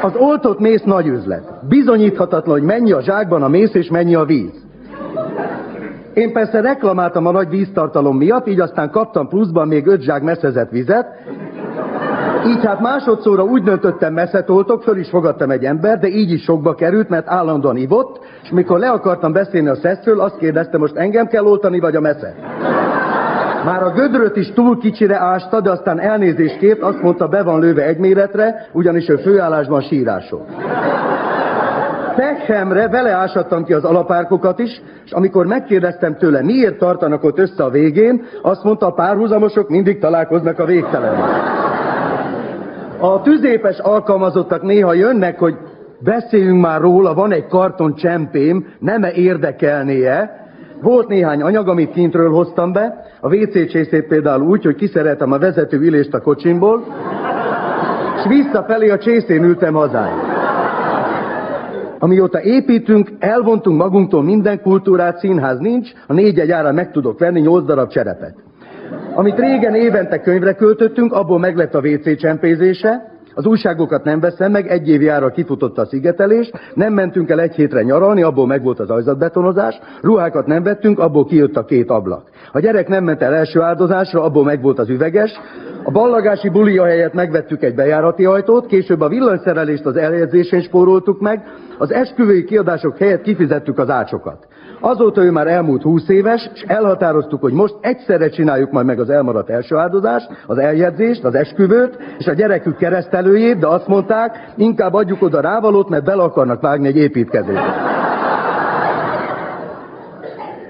Az oltott mész nagy üzlet. Bizonyíthatatlan, hogy mennyi a zsákban a mész és mennyi a víz. Én persze reklamáltam a nagy víztartalom miatt, így aztán kaptam pluszban még öt zsák messzezett vizet. Így hát másodszorra úgy döntöttem messzetoltok, föl is fogadtam egy ember, de így is sokba került, mert állandóan ivott, és mikor le akartam beszélni a szeszről, azt kérdezte, most engem kell oltani, vagy a messzet. Már a gödröt is túl kicsire ásta, de aztán elnézést kért, azt mondta, be van lőve egy méretre, ugyanis ő főállásban sírások. Pekhemre beleásattam ki az alapárkokat is, és amikor megkérdeztem tőle, miért tartanak ott össze a végén, azt mondta, a párhuzamosok mindig találkoznak a végtelen. A tüzépes alkalmazottak néha jönnek, hogy beszéljünk már róla, van egy karton csempém, nem -e érdekelnie, volt néhány anyag, amit kintről hoztam be, a WC csészét például úgy, hogy kiszereltem a vezető ülést a kocsimból, és visszafelé a csészén ültem hazáig. Amióta építünk, elvontunk magunktól minden kultúrát, színház nincs, a négy ára meg tudok venni nyolc darab cserepet. Amit régen évente könyvre költöttünk, abból meglett a WC csempézése, az újságokat nem veszem meg, egy év jára kifutott a szigetelés, nem mentünk el egy hétre nyaralni, abból megvolt az ajzatbetonozás, ruhákat nem vettünk, abból kijött a két ablak. A gyerek nem ment el első áldozásra, abból megvolt az üveges, a ballagási bulia helyett megvettük egy bejárati ajtót, később a villanyszerelést az eljegyzésén spóroltuk meg, az esküvői kiadások helyett kifizettük az ácsokat. Azóta ő már elmúlt 20 éves, és elhatároztuk, hogy most egyszerre csináljuk majd meg az elmaradt első áldozást, az eljegyzést, az esküvőt, és a gyerekük keresztelőjét, de azt mondták, inkább adjuk oda rávalót, mert bele akarnak vágni egy építkezést.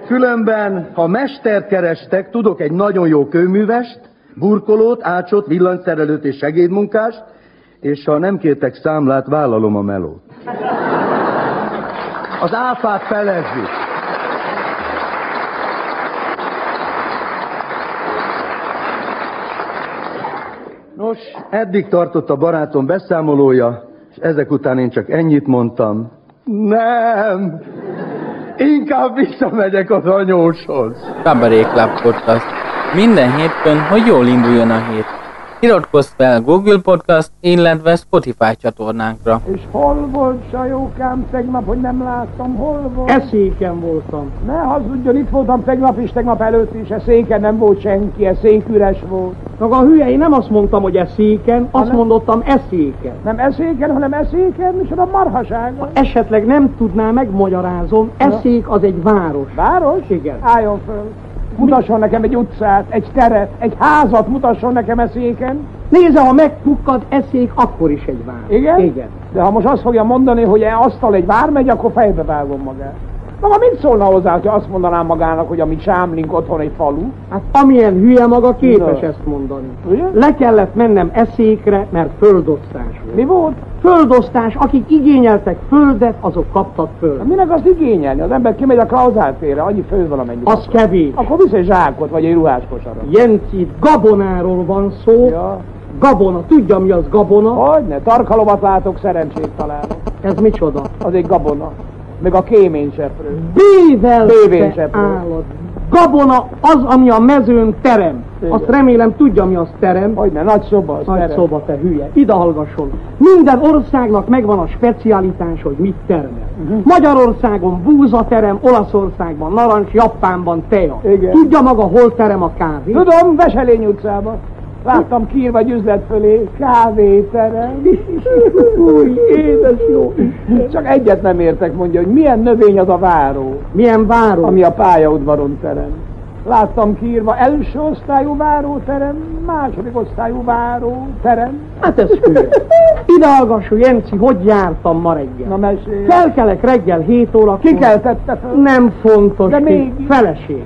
Különben, ha mestert kerestek, tudok egy nagyon jó kőművest, burkolót, ácsot, villanyszerelőt és segédmunkást, és ha nem kértek számlát, vállalom a melót. Az áfát felezzük. Nos, eddig tartott a barátom beszámolója, és ezek után én csak ennyit mondtam. Nem! Inkább visszamegyek az anyóshoz. Kabaré Club Podcast. Minden hétfőn, hogy jól induljon a hét. Iratkozz fel Google Podcast, illetve Spotify csatornánkra. És hol volt sajókám tegnap, hogy nem láttam, hol volt? Eszéken voltam. Ne hazudjon, itt voltam tegnap is, tegnap előtt is, eszéken nem volt senki, eszék üres volt. Maga a hülye, én nem azt mondtam, hogy eszéken, azt Hanem- mondottam eszéken. Nem eszéken, hanem eszéken, micsoda marhaság. Ha esetleg nem tudná, megmagyarázom, eszék az egy város. Város? Igen. Álljon föl. Mutasson nekem egy utcát, egy teret, egy házat mutasson nekem eszéken. Nézze, ha megpukkad eszék, akkor is egy város. Igen? Igen. De ha most azt fogja mondani, hogy e asztal egy vármegy, akkor fejbe vágom magát. Maga mit szólna hozzá, ha azt mondanám magának, hogy a mi sámlink otthon egy falu? Hát amilyen hülye maga képes Na. ezt mondani. Ugye? Le kellett mennem eszékre, mert földosztás volt. Mi volt? Földosztás, akik igényeltek földet, azok kaptak föld. Hát minek azt igényelni? Az ember kimegy a klauzáltérre, annyi fő van amennyi. Az kevés. Akkor visz egy zsákot, vagy egy ruhás kosarat. Jenci, itt gabonáról van szó. Ja. Gabona, tudja mi az gabona? Hogyne, tarkalomat látok, szerencsét találok. Ez micsoda? Az egy gabona. Meg a kéményseprő. Bével Bévényseprő. állat. Gabona az, ami a mezőn terem. Igen. Azt remélem tudja, mi az terem. Hogyne, nagy szoba az Nagy terem. szoba, te hülye. Ide hallgasson. Minden országnak megvan a specialitás, hogy mit termel. Mhm. Magyarországon búza terem, Olaszországban narancs, Japánban teja. Igen. Tudja maga, hol terem a kávé? Tudom, Veselény utcában. Láttam kiírva egy üzlet fölé, kávéterem. Új, édes jó Csak egyet nem értek, mondja, hogy milyen növény az a váró, Milyen váró? ami a pályaudvaron terem. Láttam kiírva első osztályú váróterem, második osztályú váróterem. Hát ez hülye. Ide hallgasson, Jenci, hogy jártam ma reggel. Na mesélj. Felkelek reggel 7 óra. Ki keltette föl? Nem fontos. De ki. mégis. Feleség.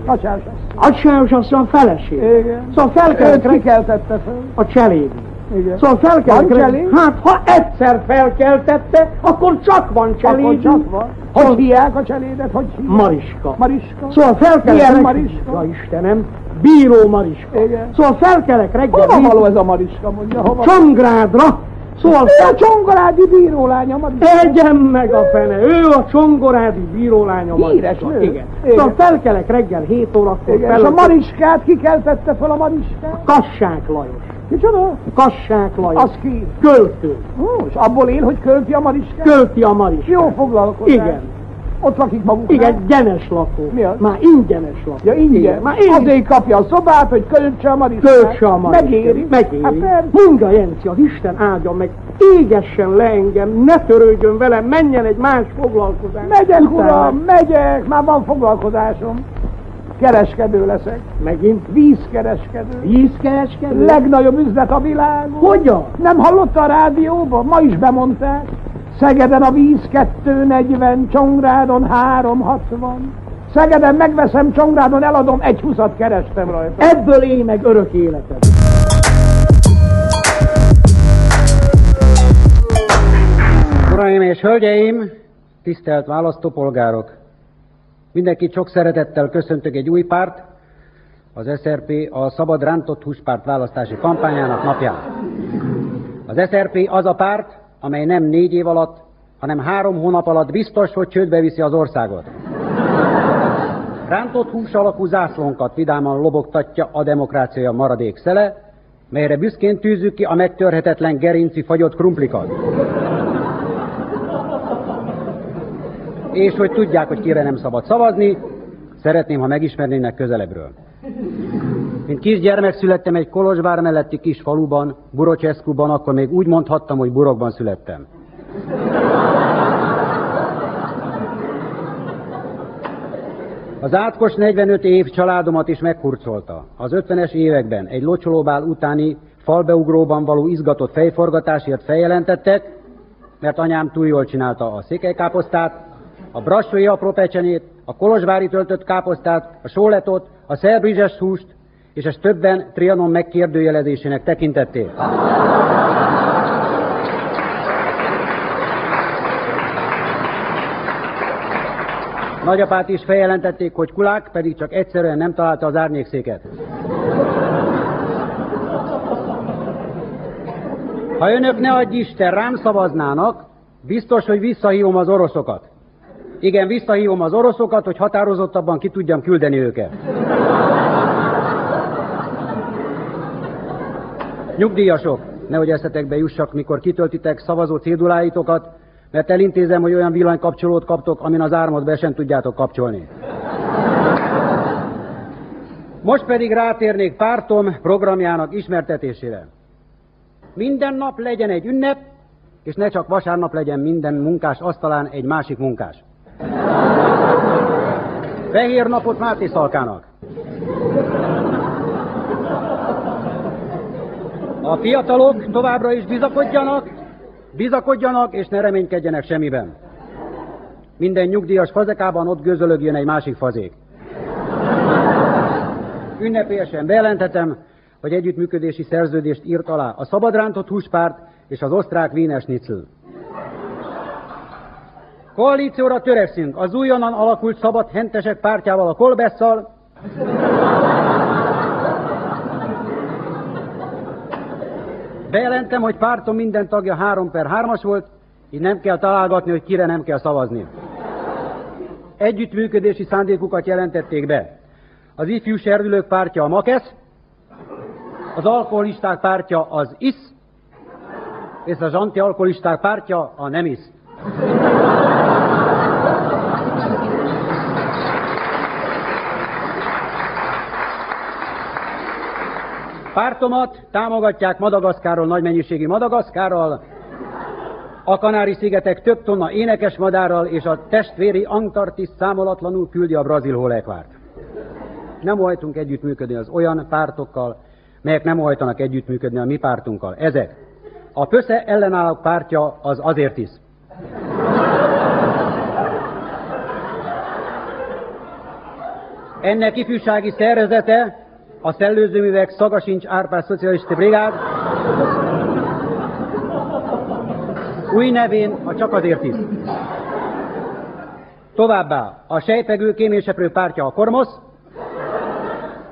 Kacsás Atyságos azt mondja, feleség. Igen. Szóval felkelek Őt ki reggel keltette föl? a cseléd. Igen. Szóval reggel. cseléd? Hát, ha egyszer felkeltette, akkor csak van cseléd. Akkor csak van. Hogy hívják a cselédet? Hogy hívják? Mariska. Mariska. Szóval felkelek Milyen. Mariska? Ja Istenem, bíró Mariska. Igen. Szóval felkelek reggel. Hova való ez a Mariska, mondja? Hova? Csongrádra. Szóval Ő a csongorádi bírólánya, Mariska. Egyen meg a fene, ő a csongorádi bírólánya Híres Mariska. nő. Igen. Igen. Szóval felkelek reggel 7 órakor. Igen. És fel- a Mariskát ki keltette föl a Mariskát? Kassák Lajos. Micsoda? Kassák Lajos. Az ki? Költő. Ó, és abból él, hogy költi a Mariskát? Költi a Mariska. Jó foglalkozás. Igen. Ott lakik maguknál? Igen, gyenes lakó. Mi az? Már ingyenes lakó. Ja, ingyen. Igen, Már ingyen. Azért kapja a szobát, hogy költse a Mariskát. Költse a Mariska. Megéri. Megéri. Hát persze. Mondja Jenci, az Isten áldja meg, égessen le engem, ne törődjön velem, menjen egy más foglalkozás. Megyek, Utána- uram, megyek, már van foglalkozásom. Kereskedő leszek. Megint? Vízkereskedő. Vízkereskedő? Legnagyobb üzlet a világon. Hogyan? Nem hallotta a rádióban? Ma is bemondták. Szegeden a víz 240, Csongrádon 360. Szegeden megveszem, Csongrádon eladom, egy huszat kerestem rajta. Ebből élj meg örök életed. Uraim és hölgyeim, tisztelt választópolgárok! Mindenkit sok szeretettel köszöntök egy új párt, az SRP a Szabad Rántott Húspárt választási kampányának napján. Az SRP az a párt, amely nem négy év alatt, hanem három hónap alatt biztos, hogy csődbe viszi az országot. Rántott hús alakú zászlónkat vidáman lobogtatja a demokrácia maradék szele, melyre büszkén tűzzük ki a megtörhetetlen gerinci fagyott krumplikat. És hogy tudják, hogy kire nem szabad szavazni, szeretném, ha megismernének közelebbről. Mint kisgyermek születtem egy Kolozsvár melletti kis faluban, Burocseszkuban, akkor még úgy mondhattam, hogy burokban születtem. Az átkos 45 év családomat is meghurcolta. Az 50-es években egy locsolóbál utáni falbeugróban való izgatott fejforgatásért feljelentettek, mert anyám túl jól csinálta a székelykáposztát, a brassói aprópecsenét, a kolozsvári töltött káposztát, a sóletot, a szerbrizses húst, és ezt többen Trianon megkérdőjelezésének tekintették. Nagyapát is feljelentették, hogy kulák, pedig csak egyszerűen nem találta az árnyékszéket. Ha önök ne adj Isten rám szavaznának, biztos, hogy visszahívom az oroszokat. Igen, visszahívom az oroszokat, hogy határozottabban ki tudjam küldeni őket. Nyugdíjasok, nehogy eszetekbe jussak, mikor kitöltitek szavazó céduláitokat, mert elintézem, hogy olyan villanykapcsolót kaptok, amin az ármat be sem tudjátok kapcsolni. Most pedig rátérnék pártom programjának ismertetésére. Minden nap legyen egy ünnep, és ne csak vasárnap legyen minden munkás asztalán egy másik munkás. Fehér napot Máté Szalkának. A fiatalok továbbra is bizakodjanak, bizakodjanak és ne reménykedjenek semmiben. Minden nyugdíjas fazekában ott gőzölögjön egy másik fazék. Ünnepélyesen bejelenthetem, hogy együttműködési szerződést írt alá a szabadrántott húspárt és az osztrák Wiener Schnitzel. Koalícióra törekszünk az újonnan alakult szabad hentesek pártjával, a Kolbesszal, Bejelentem, hogy pártom minden tagja 3 per 3-as volt, így nem kell találgatni, hogy kire nem kell szavazni. Együttműködési szándékukat jelentették be. Az ifjú serdülők pártja a Makesz, az alkoholisták pártja az ISZ, és az antialkoholisták pártja a nem Pártomat támogatják Madagaszkárról nagy mennyiségű Madagaszkárral, a Kanári-szigetek több tonna énekes madárral és a testvéri Antarktisz számolatlanul küldi a brazil holekvárt. Nem hajtunk együttműködni az olyan pártokkal, melyek nem hajtanak együttműködni a mi pártunkkal. Ezek. A PÖSZE ellenállók pártja az azért is. Ennek ifjúsági szervezete a Szellőzőművek Szagasincs Árpád Szocialista Brigád, új nevén a Csak azért is. Továbbá a sejpegő kéményseprő pártja a Kormosz,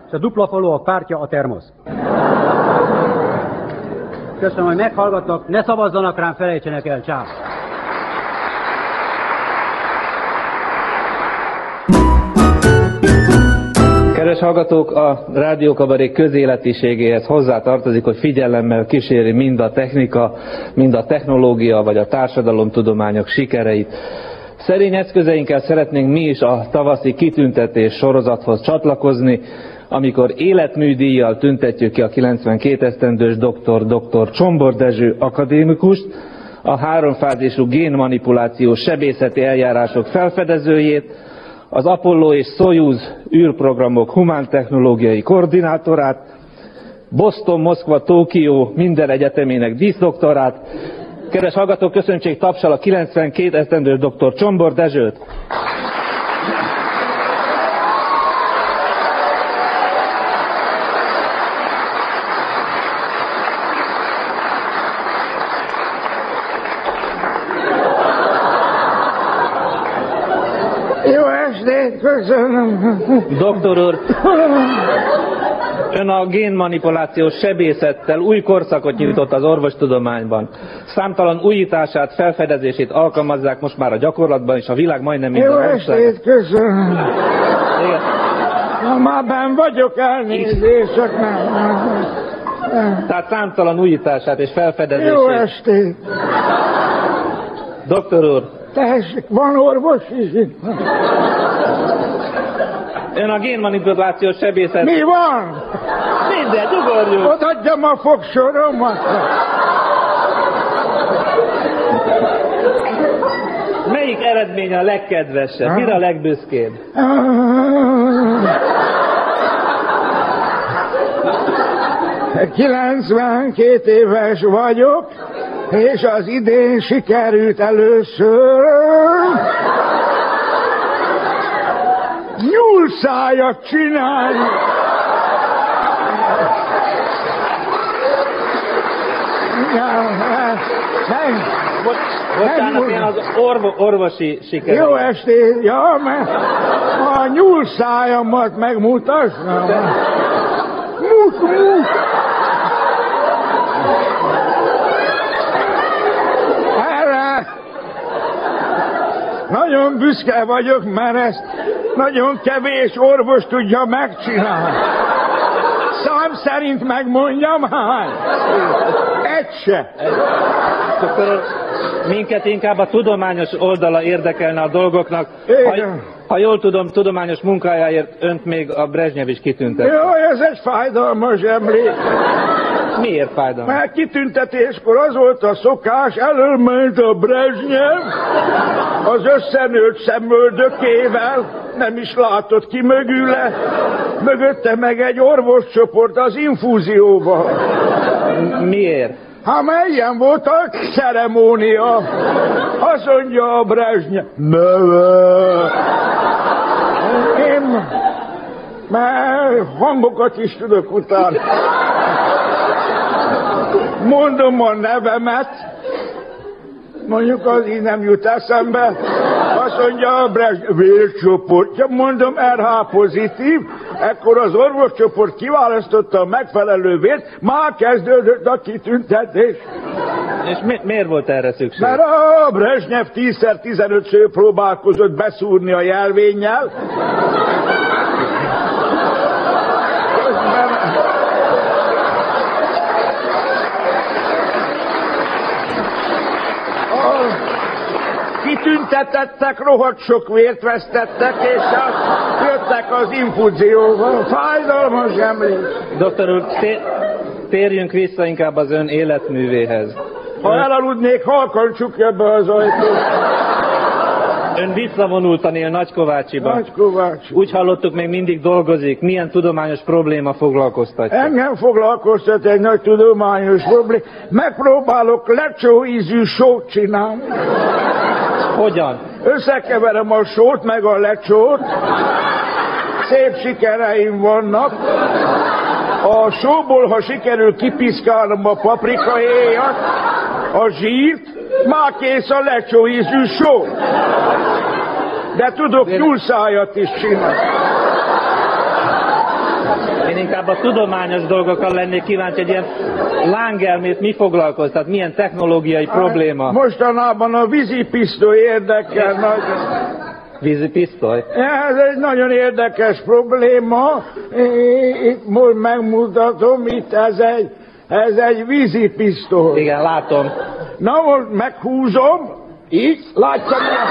és a dupla falóak pártja a Termosz. Köszönöm, hogy meghallgattak, ne szavazzanak rám, felejtsenek el, csá. Kedves hallgatók, a rádiókabaré közéletiségéhez hozzá tartozik, hogy figyelemmel kíséri mind a technika, mind a technológia, vagy a társadalomtudományok sikereit. Szerény eszközeinkkel szeretnénk mi is a tavaszi kitüntetés sorozathoz csatlakozni, amikor életműdíjjal tüntetjük ki a 92 esztendős dr. dr. Csombor Dezső akadémikust, a háromfázisú génmanipulációs sebészeti eljárások felfedezőjét, az Apollo és Soyuz űrprogramok humántechnológiai koordinátorát, Boston, Moszkva, Tokió minden egyetemének díszdoktorát. Kedves hallgatók, köszöntsék tapsal a 92 esztendős dr. Csombor Dezsőt. Jó estét, köszönöm. Doktor úr, ön a génmanipulációs sebészettel új korszakot nyitott az orvostudományban. Számtalan újítását, felfedezését alkalmazzák most már a gyakorlatban, és a világ majdnem minden Jó estét, köszönöm. Igen. Na, már benn vagyok, elnézést, csak nem. Tehát számtalan újítását és felfedezését. Jó estét. Doktor úr, Tessék, van orvos is itt? Ön a génmanipulációs sebészet... Mi van? Minden, ugorjunk! Odaadjam a fogsoromat. Melyik eredmény a legkedvesebb? Mire a legbüszkébb? 92 éves vagyok, és az idén sikerült először Ja, nem, Bocsánat, én az orvo, orvosi siker. Jó estét, ja, mert a nyúlszájamat megmutassam. Mut, mut. Erre nagyon büszke vagyok, mert ezt nagyon kevés orvos tudja megcsinálni. Szám szerint megmondjam hány? Egy se. Minket inkább a tudományos oldala érdekelne a dolgoknak. Ha, Igen. ha jól tudom, tudományos munkájáért önt még a Brezsnyev is kitüntet. Jó, ez egy fájdalmas emlék. Miért fájdalmas? Mert kitüntetéskor az volt a szokás, előment a Brezsnyev, az összenőtt szemöldökével, nem is látott ki mögüle, mögötte meg egy orvoscsoport az infúzióval. Miért? Hát melyen volt a ceremónia? Azt mondja a Brezsnye. Neve. Én már hangokat is tudok utána. Mondom a nevemet, mondjuk az így nem jut eszembe. Azt mondja a Brezsnye, vércsoportja, mondom RH pozitív, ekkor az orvoscsoport kiválasztotta a megfelelő vért, már kezdődött a kitüntetés. És mi, miért volt erre szükség? Mert a Brezsnyev 10x15-ször próbálkozott beszúrni a jelvénnyel. Kitüntetettek, rohadt sok vért vesztettek, és jöttek az infúzióval. Fájdalmas emlék. Doktor úr, té- térjünk vissza inkább az ön életművéhez. Ha elaludnék, halkan csukja be az ajtót. Ön visszavonultan él Nagykovácsiban. Nagykovácsi. Úgy hallottuk, még mindig dolgozik. Milyen tudományos probléma foglalkoztatja? Engem foglalkoztat egy nagy tudományos probléma. Megpróbálok lecsó ízű sót csinálni. Hogyan? Összekeverem a sót meg a lecsót. Szép sikereim vannak. A sóból, ha sikerül kipiszkálnom a paprikahéjat, a zsírt, már kész a lecsó ízű só. De tudok nyúlszájat is csinálni. Én inkább a tudományos dolgokkal lennék kíváncsi, egy ilyen lángelmét mi foglalkoztat, milyen technológiai probléma? Mostanában a vízipisztoly érdekel nagyon. Vízipisztoly? Ez egy nagyon érdekes probléma. Itt most megmutatom, itt ez egy, ez egy vízipisztoly. Igen, látom. Na most meghúzom, így, látja milyen...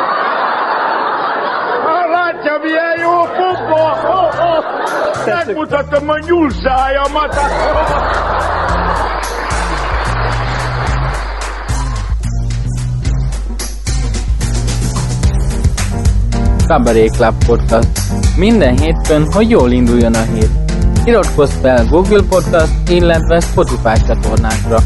Látja milyen jó pumpa! Oh. Megmutatom a nyúlszájamat! Cabaret Club Podcast. Minden hétfőn, hogy jól induljon a hét. Iratkozz fel Google Podcast, illetve Spotify csatornákra.